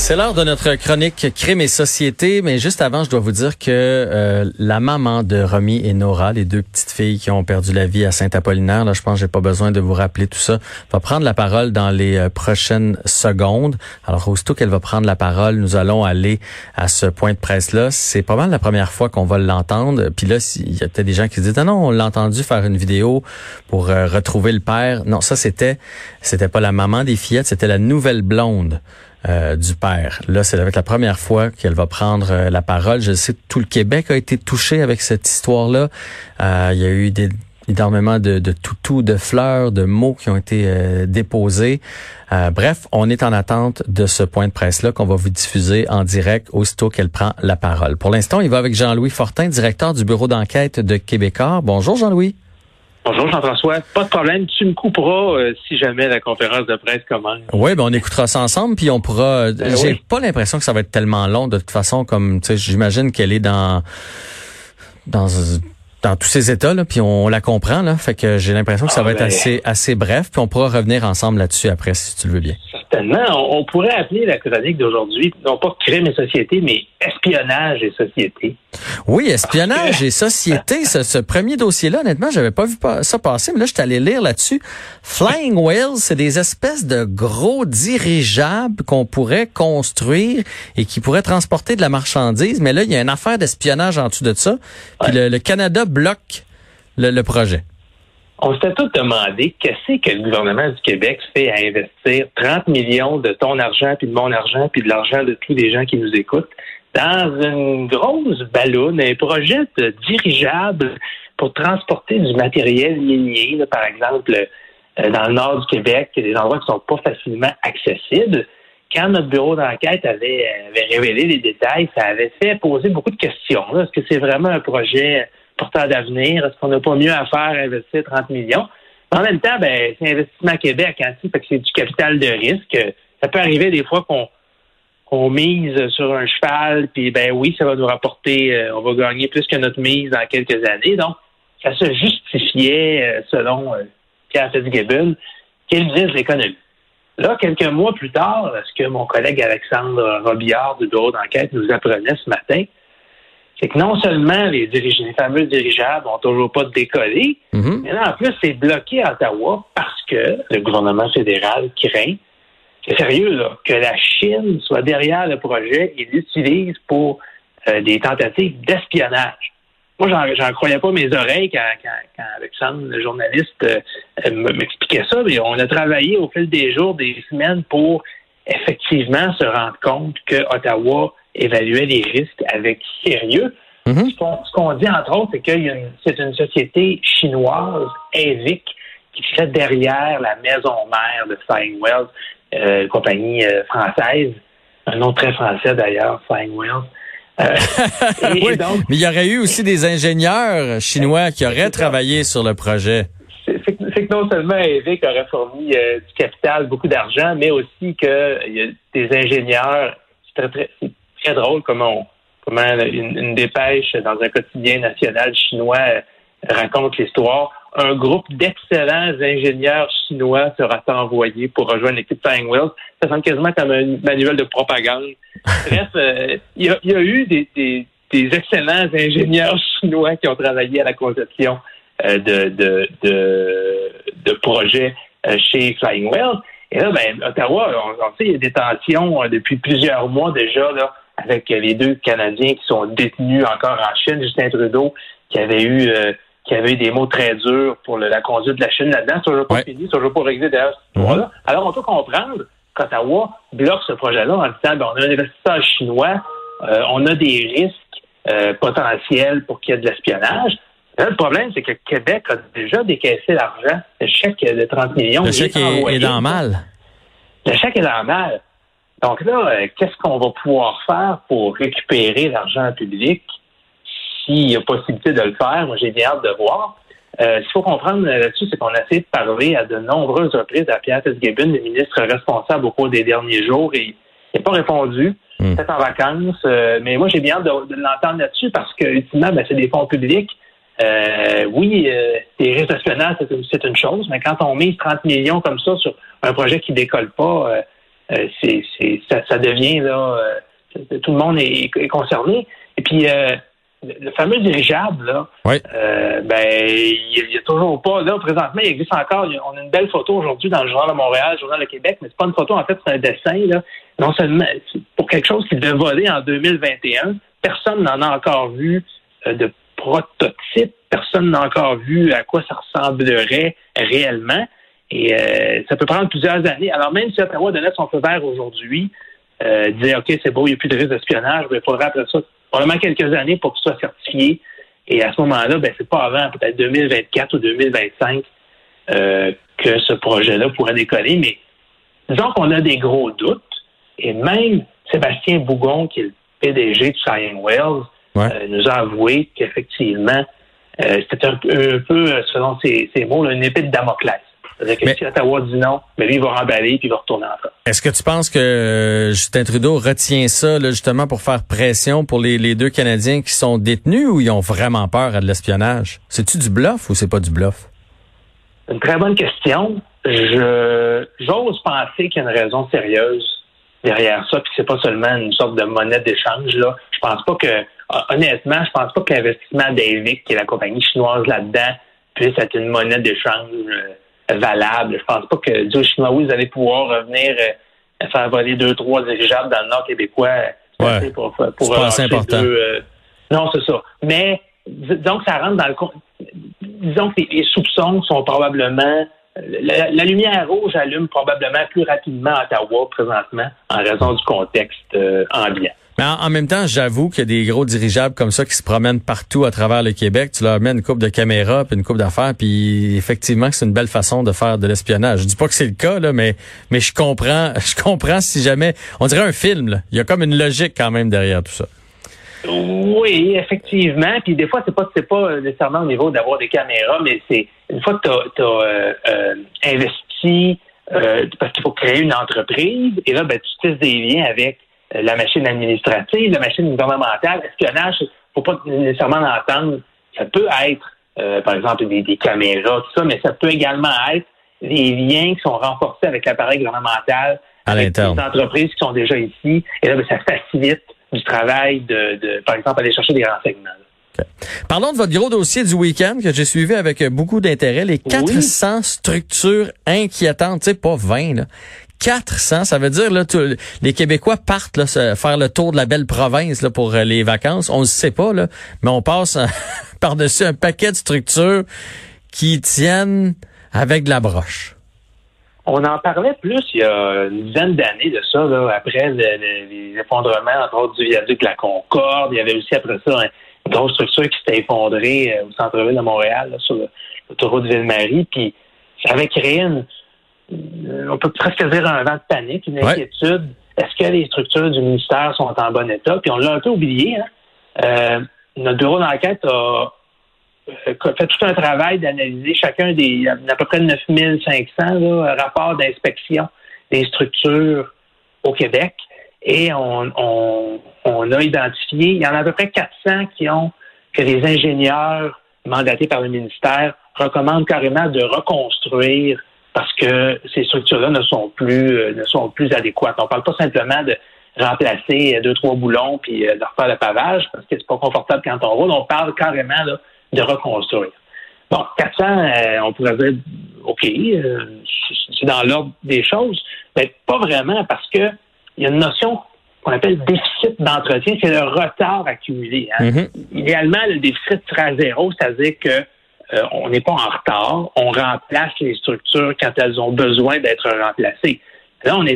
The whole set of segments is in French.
C'est l'heure de notre chronique Crime et Société, mais juste avant, je dois vous dire que euh, la maman de Romy et Nora, les deux petites filles qui ont perdu la vie à Saint-Apollinaire, là, je pense que j'ai pas besoin de vous rappeler tout ça, va prendre la parole dans les euh, prochaines secondes. Alors, aussitôt qu'elle va prendre la parole, nous allons aller à ce point de presse-là. C'est pas mal la première fois qu'on va l'entendre. Puis là, il y a peut-être des gens qui disent, ah non, on l'a entendu faire une vidéo pour euh, retrouver le père. Non, ça, c'était, c'était pas la maman des fillettes, c'était la nouvelle blonde. Euh, du père. Là, c'est avec la première fois qu'elle va prendre euh, la parole. Je sais que tout le Québec a été touché avec cette histoire-là. Euh, il y a eu des, énormément de, de toutous, de fleurs, de mots qui ont été déposés. bref, on est en attente de ce point de presse-là qu'on va vous diffuser en direct aussitôt qu'elle prend la parole. Pour l'instant, il va avec Jean-Louis Fortin, directeur du bureau d'enquête de Québécois. Bonjour Jean-Louis. Bonjour Jean-François, pas de problème, tu me couperas euh, si jamais la conférence de presse commence. Oui, ben on écoutera ça ensemble, puis on pourra. Euh, ben j'ai pas l'impression que ça va être tellement long de toute façon, comme tu sais, j'imagine qu'elle est dans dans dans tous ces états là, puis on, la comprend là, fait que j'ai l'impression que ça ah, va être ben. assez assez bref, puis on pourra revenir ensemble là-dessus après si tu le veux bien. Certainement, on, pourrait appeler la chronique d'aujourd'hui non pas crime et société, mais espionnage et société. Oui, espionnage et société, ce, ce premier dossier-là, honnêtement, j'avais pas vu ça passer, mais là je suis allé lire là-dessus. Flying Whales, c'est des espèces de gros dirigeables qu'on pourrait construire et qui pourraient transporter de la marchandise, mais là il y a une affaire d'espionnage en dessous de ça. Puis le, le Canada bloque le, projet. On s'était tous demandé qu'est-ce que le gouvernement du Québec fait à investir 30 millions de ton argent, puis de mon argent, puis de l'argent de tous les gens qui nous écoutent dans une grosse ballonne, un projet de dirigeable pour transporter du matériel minier, par exemple, euh, dans le nord du Québec, des endroits qui sont pas facilement accessibles. Quand notre bureau d'enquête avait, révélé les détails, ça avait fait poser beaucoup de questions. Est-ce que c'est vraiment un projet porteur d'avenir? Est-ce qu'on n'a pas mieux à faire à investir 30 millions? En même temps, ben, c'est Investissement Québec, hein, que c'est du capital de risque. Ça peut arriver des fois qu'on mise sur un cheval, puis ben oui, ça va nous rapporter, euh, on va gagner plus que notre mise dans quelques années. Donc, ça se justifiait, euh, selon euh, Pierre Fitzgibbon, qu'il de l'économie. Là, quelques mois plus tard, ce que mon collègue Alexandre Robillard du bureau d'enquête nous apprenait ce matin, c'est que non seulement les, les fameux dirigeables n'ont toujours pas décollé, mm-hmm. mais là, en plus, c'est bloqué à Ottawa parce que le gouvernement fédéral craint, c'est sérieux, là, que la Chine soit derrière le projet et l'utilise pour euh, des tentatives d'espionnage. Moi, j'en croyais pas mes oreilles quand, quand, Alexandre, le journaliste, euh, m'expliquait ça. Mais on a travaillé au fil des jours, des semaines pour effectivement se rendre compte que Ottawa évaluer les risques avec sérieux. Mhm. Ce qu'on dit, entre autres, c'est que c'est une société chinoise, EVIC, qui serait derrière la maison mère de Flying Wells, euh, compagnie euh, française, un nom très français d'ailleurs, Flying Wells. Euh, mais il y aurait eu aussi des ingénieurs chinois qui auraient travaillé sur le projet. C'est que non seulement EVIC aurait fourni du capital, beaucoup d'argent, mais aussi qu'il y a des ingénieurs, c'est très, très, très drôle comment, comment une, dépêche dans un quotidien national chinois euh, raconte l'histoire. Un groupe d'excellents ingénieurs chinois sera envoyé pour rejoindre l'équipe Flying Wheels. Ça semble quasiment comme un manuel de propagande. Bref, euh, il y, a eu des, excellents ingénieurs chinois qui ont travaillé à la conception euh, de, de, de, projets chez Flying Wheels. Et là, ben, Ottawa, on, on sait, il y a des tensions depuis plusieurs mois déjà là, avec les deux Canadiens qui sont détenus encore en Chine, Justin Trudeau, qui avait eu euh, qui avait eu des mots très durs pour la conduite de la Chine là-dedans. N'a pas fini, ça n'a pas réglé derrière ce là mhm. Alors, on peut comprendre qu'Ottawa bloque ce projet-là en disant ben, on a un investisseur chinois, euh, on a des risques euh, potentiels pour qu'il y ait de l'espionnage. Le problème, c'est que Québec a déjà décaissé l'argent. Le chèque de 30 millions. Le chèque est, est, dans mal. Le chèque est dans mal. Donc là, euh, qu'est-ce qu'on va pouvoir faire pour récupérer l'argent public s'il y a possibilité de le faire? Moi, j'ai bien hâte de voir. Euh, ce qu'il faut comprendre là-dessus, c'est qu'on a essayé de parler à de nombreuses reprises à Pierre Fitzgibbon, le ministre responsable au cours des derniers jours, et Il n'a pas répondu. Hmm. Peut-être en vacances. Euh, mais moi, j'ai bien hâte de, l'entendre là-dessus parce que, ultimement, ben, c'est des fonds publics. Euh, oui, euh, les risques d'espionnage, c'est une chose, mais quand on mise 30 millions comme ça sur un projet qui décolle pas, c'est, ça, devient là, tout le monde est, concerné. Et puis le fameux dirigeable, là, euh, ben, il n'y a, toujours pas. Là, présentement, il existe encore. On a une belle photo aujourd'hui dans le Journal de Montréal, le Journal de Québec, mais c'est pas une photo, en fait, c'est un dessin. Là. Non seulement pour quelque chose qui devait voler en 2021. Personne n'en a encore vu euh, de prototype. Personne n'a encore vu à quoi ça ressemblerait réellement. Et euh, ça peut prendre plusieurs années. Alors, même si Ottawa donnait son feu vert aujourd'hui, euh, dire OK, c'est beau, il n'y a plus de risque d'espionnage, mais il faudra après ça probablement quelques années pour qu'il soit certifié. Et à ce moment-là, ben, c'est pas avant peut-être 2024 ou 2025 euh, que ce projet-là pourrait décoller. Mais disons qu'on a des gros doutes. Et même Sébastien Bougon, qui est le PDG de Cyan Wells, euh, nous a avoué qu'effectivement, euh, c'était un, peu, selon ses, mots, une épée de Damoclès. C'est-à-dire que si Ottawa dit non, mais lui, il va remballer puis il va retourner en France. Est-ce que tu penses que euh, Justin Trudeau retient ça justement pour faire pression pour les, deux Canadiens qui sont détenus ou ils ont vraiment peur à de l'espionnage? C'est-tu du bluff ou c'est pas du bluff? Une très bonne question. Je j'ose penser qu'il y a une raison sérieuse derrière ça, puis c'est pas seulement une sorte de monnaie d'échange. Là. Je pense pas que honnêtement, je pense pas que l'investissement d'Avic, qui est la compagnie chinoise là-dedans, puisse être une monnaie d'échange. Euh, valable. Je pense pas que du Chinois, vous allez pouvoir revenir euh, faire voler deux, trois dirigeables dans le Nord québécois. Ouais. Pour, pour, c'est important. Euh, non, c'est ça. Mais disons que ça rentre dans le disons que les, soupçons sont probablement la, lumière rouge allume probablement plus rapidement à Ottawa présentement en raison du contexte euh, ambiant. Mais en, même temps, j'avoue qu'il y a des gros dirigeables comme ça qui se promènent partout à travers le Québec. Tu leur mets une coupe de caméra puis une coupe d'affaires, puis effectivement, c'est une belle façon de faire de l'espionnage. Je dis pas que c'est le cas là, mais mais je comprends, je comprends si jamais on dirait un film. Là. Il y a comme une logique quand même derrière tout ça. Oui, effectivement. Puis des fois, c'est pas c'est pas nécessairement au niveau d'avoir des caméras, mais c'est une fois que tu as, euh, euh, investi euh, parce qu'il faut créer une entreprise, et là, ben, tu tisses des liens avec la machine administrative, la machine gouvernementale, espionnage, il ne faut pas nécessairement l'entendre. Ça peut être, euh, par exemple, des, caméras, tout ça, mais ça peut également être des liens qui sont renforcés avec l'appareil gouvernemental, à avec des entreprises qui sont déjà ici. Et là, ben, ça facilite du travail de, par exemple, aller chercher des renseignements. Parlons de votre gros dossier du week-end que j'ai suivi avec beaucoup d'intérêt, les 400 structures inquiétantes, tu sais, pas 20, là, 400, ça veut dire là, les Québécois partent là, faire le tour de la belle province là, pour euh, les vacances. On ne sait pas, là, mais on passe par-dessus un paquet de structures qui tiennent avec de la broche. On en parlait plus il y a une dizaine d'années de ça, là, après les effondrements, entre autres, du viaduc de la Concorde. Il y avait aussi après ça une grosse structure qui s'était effondrée euh, au centre-ville de Montréal, sur l'autoroute Ville-Marie. Puis ça avait créé on peut presque dire un vent de panique, une inquiétude. Est-ce que les structures du ministère sont en bon état? Puis on l'a un peu oublié. Hein? Euh, notre bureau d'enquête a euh, fait tout un travail d'analyser chacun des à peu près 9500 rapports d'inspection des structures au Québec. Et on, on, a identifié, il y en a à peu près 400 qui ont que les ingénieurs mandatés par le ministère recommandent carrément de reconstruire parce que ces structures-là ne sont plus euh, ne sont plus adéquates. On ne parle pas simplement de remplacer euh, deux, trois boulons puis euh, de refaire le pavage parce que c'est pas confortable quand on roule. On parle carrément de reconstruire. Bon, 400, on pourrait dire, OK, c'est dans l'ordre des choses, mais pas vraiment parce que il y a une notion qu'on appelle déficit d'entretien, c'est le retard accumulé. Hein. Mm-hmm. Idéalement, le déficit serait à zéro, c'est-à-dire que euh, on n'est pas en retard, on remplace les structures quand elles ont besoin d'être remplacées. Là, on,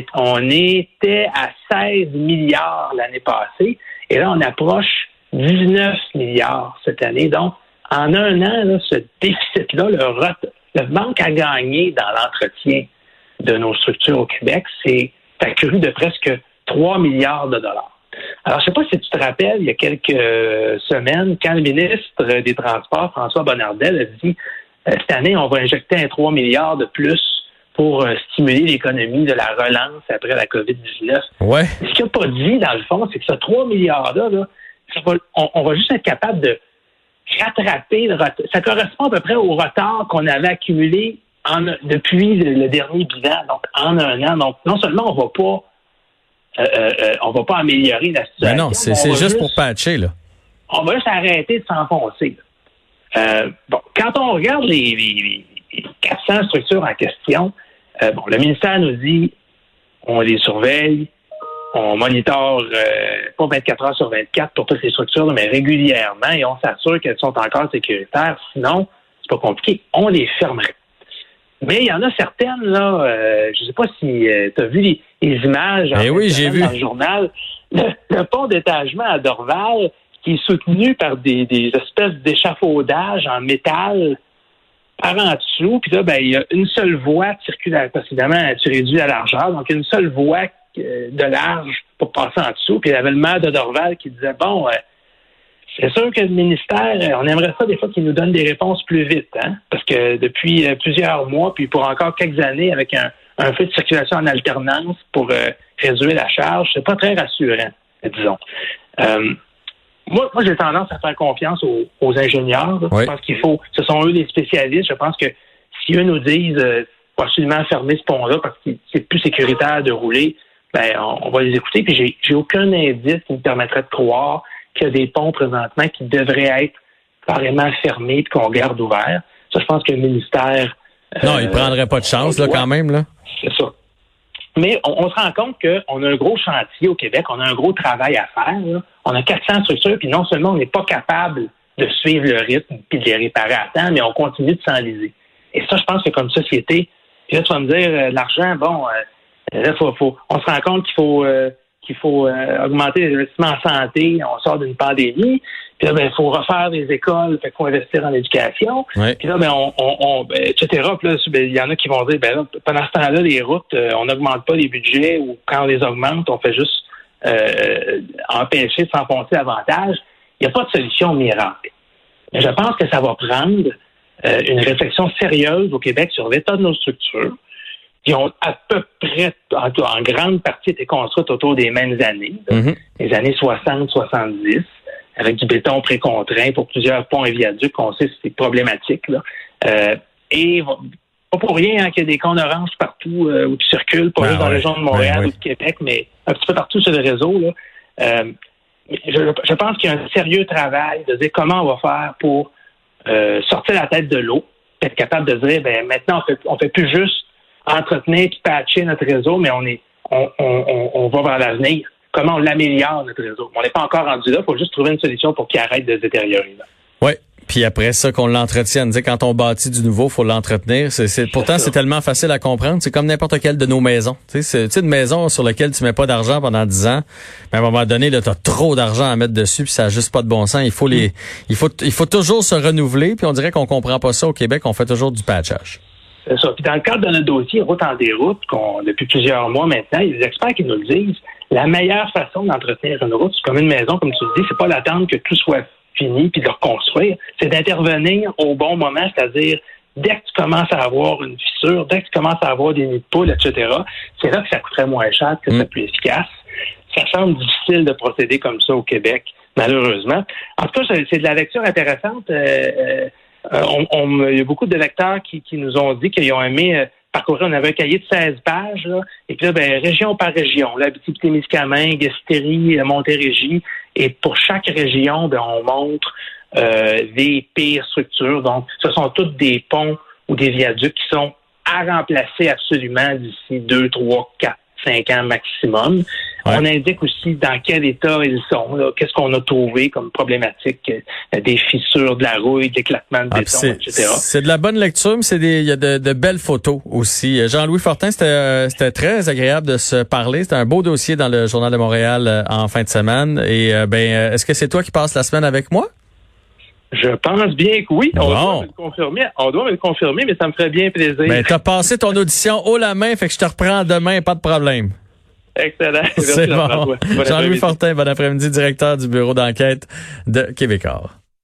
est, était à 16 milliards l'année passée, et là, on approche 19 milliards cette année. Donc, en un an, ce déficit-là, le, le manque à gagner dans l'entretien de nos structures au Québec, c'est accru de presque 3 milliards de dollars. Alors, je ne sais pas si tu te rappelles, il y a quelques semaines, quand le ministre des Transports, François Bonnardel, a dit euh, cette année, on va injecter un 3 milliards de plus pour euh, stimuler l'économie de la relance après la COVID-19. Ouais. Ce qu'il n'a pas dit, dans le fond, c'est que ce 3 milliards-là, là, on, on va juste être capable de rattraper le retard. Ça correspond à peu près au retard qu'on avait accumulé en, depuis le, dernier bilan, donc en un an. Donc, non seulement on va pas euh, euh, euh, on va pas améliorer la situation. Mais non, c'est juste pour patcher, là. on va juste arrêter de s'enfoncer. Euh, bon, quand on regarde les, les- les 400 structures en question, euh, bon, le ministère nous dit on les surveille, on monitore pas 24 heures sur 24 pour toutes les structures, mais régulièrement et on s'assure qu'elles sont encore sécuritaires. Sinon, c'est pas compliqué, on les fermerait. Mais il y en a certaines, là, euh, je sais pas si tu as vu les, les images en Eh oui, j'ai vu. dans le journal. Le, le pont d'étagement à Dorval, qui est soutenu par des, des espèces d'échafaudages en métal par en dessous. Puis là, ben, il y a une seule voie de circulation. Parce qu'évidemment, tu réduis la largeur. Donc, une seule voie euh, de large pour passer en dessous. Puis il y avait le maire de Dorval qui disait, bon, euh, c'est sûr que le ministère, euh, on aimerait ça des fois qu'il nous donne des réponses plus vite, hein? Parce que depuis euh, plusieurs mois, puis pour encore quelques années, avec un, un feu de circulation en alternance pour euh, réduire la charge, c'est pas très rassurant, disons. Euh, moi, moi j'ai tendance à faire confiance aux, aux ingénieurs. Oui. Je pense qu'il faut, ce sont eux les spécialistes. Je pense que si eux nous disent euh, faut absolument fermer ce pont-là parce que c'est plus sécuritaire de rouler, ben on, on va les écouter. Puis j'ai, j'ai aucun indice qui me permettrait de croire qu'il y a des ponts présentement qui devraient être carrément fermés et qu'on garde ouverts. Ça, je pense que le ministère. Non, euh, il prendrait pas de chance, là, quand même, là. c'est ça. Mais on, on se rend compte qu'on a un gros chantier au Québec, on a un gros travail à faire. là. On a 400 structures, puis non seulement on n'est pas capable de suivre le rythme puis de les réparer à temps, mais on continue de s'enliser. Et ça, je pense que comme société, puis là, tu vas me dire, euh, l'argent, bon, euh, là, faut, faut, on se rend compte qu'il faut, euh, qu'il faut euh, augmenter les investissements en santé. On sort d'une pandémie. Puis là, ben, il faut refaire des écoles, fait qu'il faut investir en éducation. Ouais. Puis là, ben, on, on, on- ben, etc. Puis là, ben, il y en a qui vont dire, ben là, pendant ce temps-là, les routes, euh, on n'augmente pas les budgets ou quand on les augmente, on fait juste euh, empêcher de s'enfoncer davantage. Il n'y a pas de solution miracle. Mais je pense que ça va prendre une réflexion sérieuse au Québec sur l'état de nos structures, qui ont à peu près, en, grande partie, été construites autour des mêmes années, Mhm. les années 60-70, avec du béton précontraint pour plusieurs ponts et viaducs, qu'on sait que c'est problématique. Là. Euh, et pas pour rien hein, qu'il y a des cônes oranges partout euh, où tu circules, pas Ah juste dans la région de Montréal Ben ou de Québec, mais un petit peu partout sur le réseau. Là. Euh, je, je pense qu'il y a un sérieux travail de dire comment on va faire pour sortir la tête de l'eau, être capable de dire, ben maintenant on fait, on fait plus juste entretenir et patcher notre réseau, mais on est on, on, on, va vers l'avenir. Comment on l'améliore notre réseau? On n'est pas encore rendu là, il faut juste trouver une solution pour qu'il arrête de se détériorer. Ouais. Puis après ça, qu'on l'entretienne. Tu sais, quand on bâtit du nouveau, faut l'entretenir. C'est, c'est, pourtant, c'est tellement facile à comprendre. C'est comme n'importe quelle de nos maisons. Tu sais, c'est, tu sais, une maison sur laquelle tu mets pas d'argent pendant 10 ans. Mais à un moment donné, là, t'as trop d'argent à mettre dessus, puis ça a juste pas de bon sens. Il faut les, il faut, il faut toujours se renouveler. Puis on dirait qu'on comprend pas ça au Québec. On fait toujours du patchage. C'est ça. Puis dans le cadre de notre dossier Route en déroute, qu'on, depuis plusieurs mois maintenant, il y a des experts qui nous le disent, la meilleure façon d'entretenir une route, c'est comme une maison, comme tu le dis, c'est pas d'attendre que tout soit fini puis de reconstruire, c'est d'intervenir au bon moment, c'est-à-dire dès que tu commences à avoir une fissure, dès que tu commences à avoir des nids de poules, etc., c'est là que ça coûterait moins cher, que Mm. c'est plus efficace. Ça semble difficile de procéder comme ça au Québec, malheureusement. En tout cas, c'est de la lecture intéressante. Euh, euh, on- on- il y a beaucoup de lecteurs qui, qui nous ont dit qu'ils ont aimé euh, parcourir. On avait un cahier de 16 pages, là, et puis là, ben, région par région, la Témiscamingue, Gaspésie, euh, Montérégie, et pour chaque région, ben, on montre euh, des pires structures. Donc, ce sont toutes des ponts ou des viaducs qui sont à remplacer absolument d'ici deux, trois, quatre, cinq ans maximum. Ouais. On indique aussi dans quel état ils sont, qu'est-ce qu'on a trouvé comme problématique, euh, des fissures, de la rouille, de l'éclatement de Ah, béton, etc. c'est de la bonne lecture, mais c'est des, il y a de, de belles photos aussi. Euh, Jean-Louis Fortin, c'était, euh, c'était très agréable de se parler. C'était un beau dossier dans le Journal de Montréal euh, en fin de semaine. Et euh, ben, est-ce que c'est toi qui passes la semaine avec moi? Je pense bien que oui. On Bon. doit me le confirmer. On doit me le confirmer, mais ça me ferait bien plaisir. Ben, t'as passé ton audition haut la main, fait que je te reprends demain, pas de problème. Excellent. C'est bon. Bon Jean-Louis. Fortin, bon après-midi, directeur du bureau d'enquête de Québécois.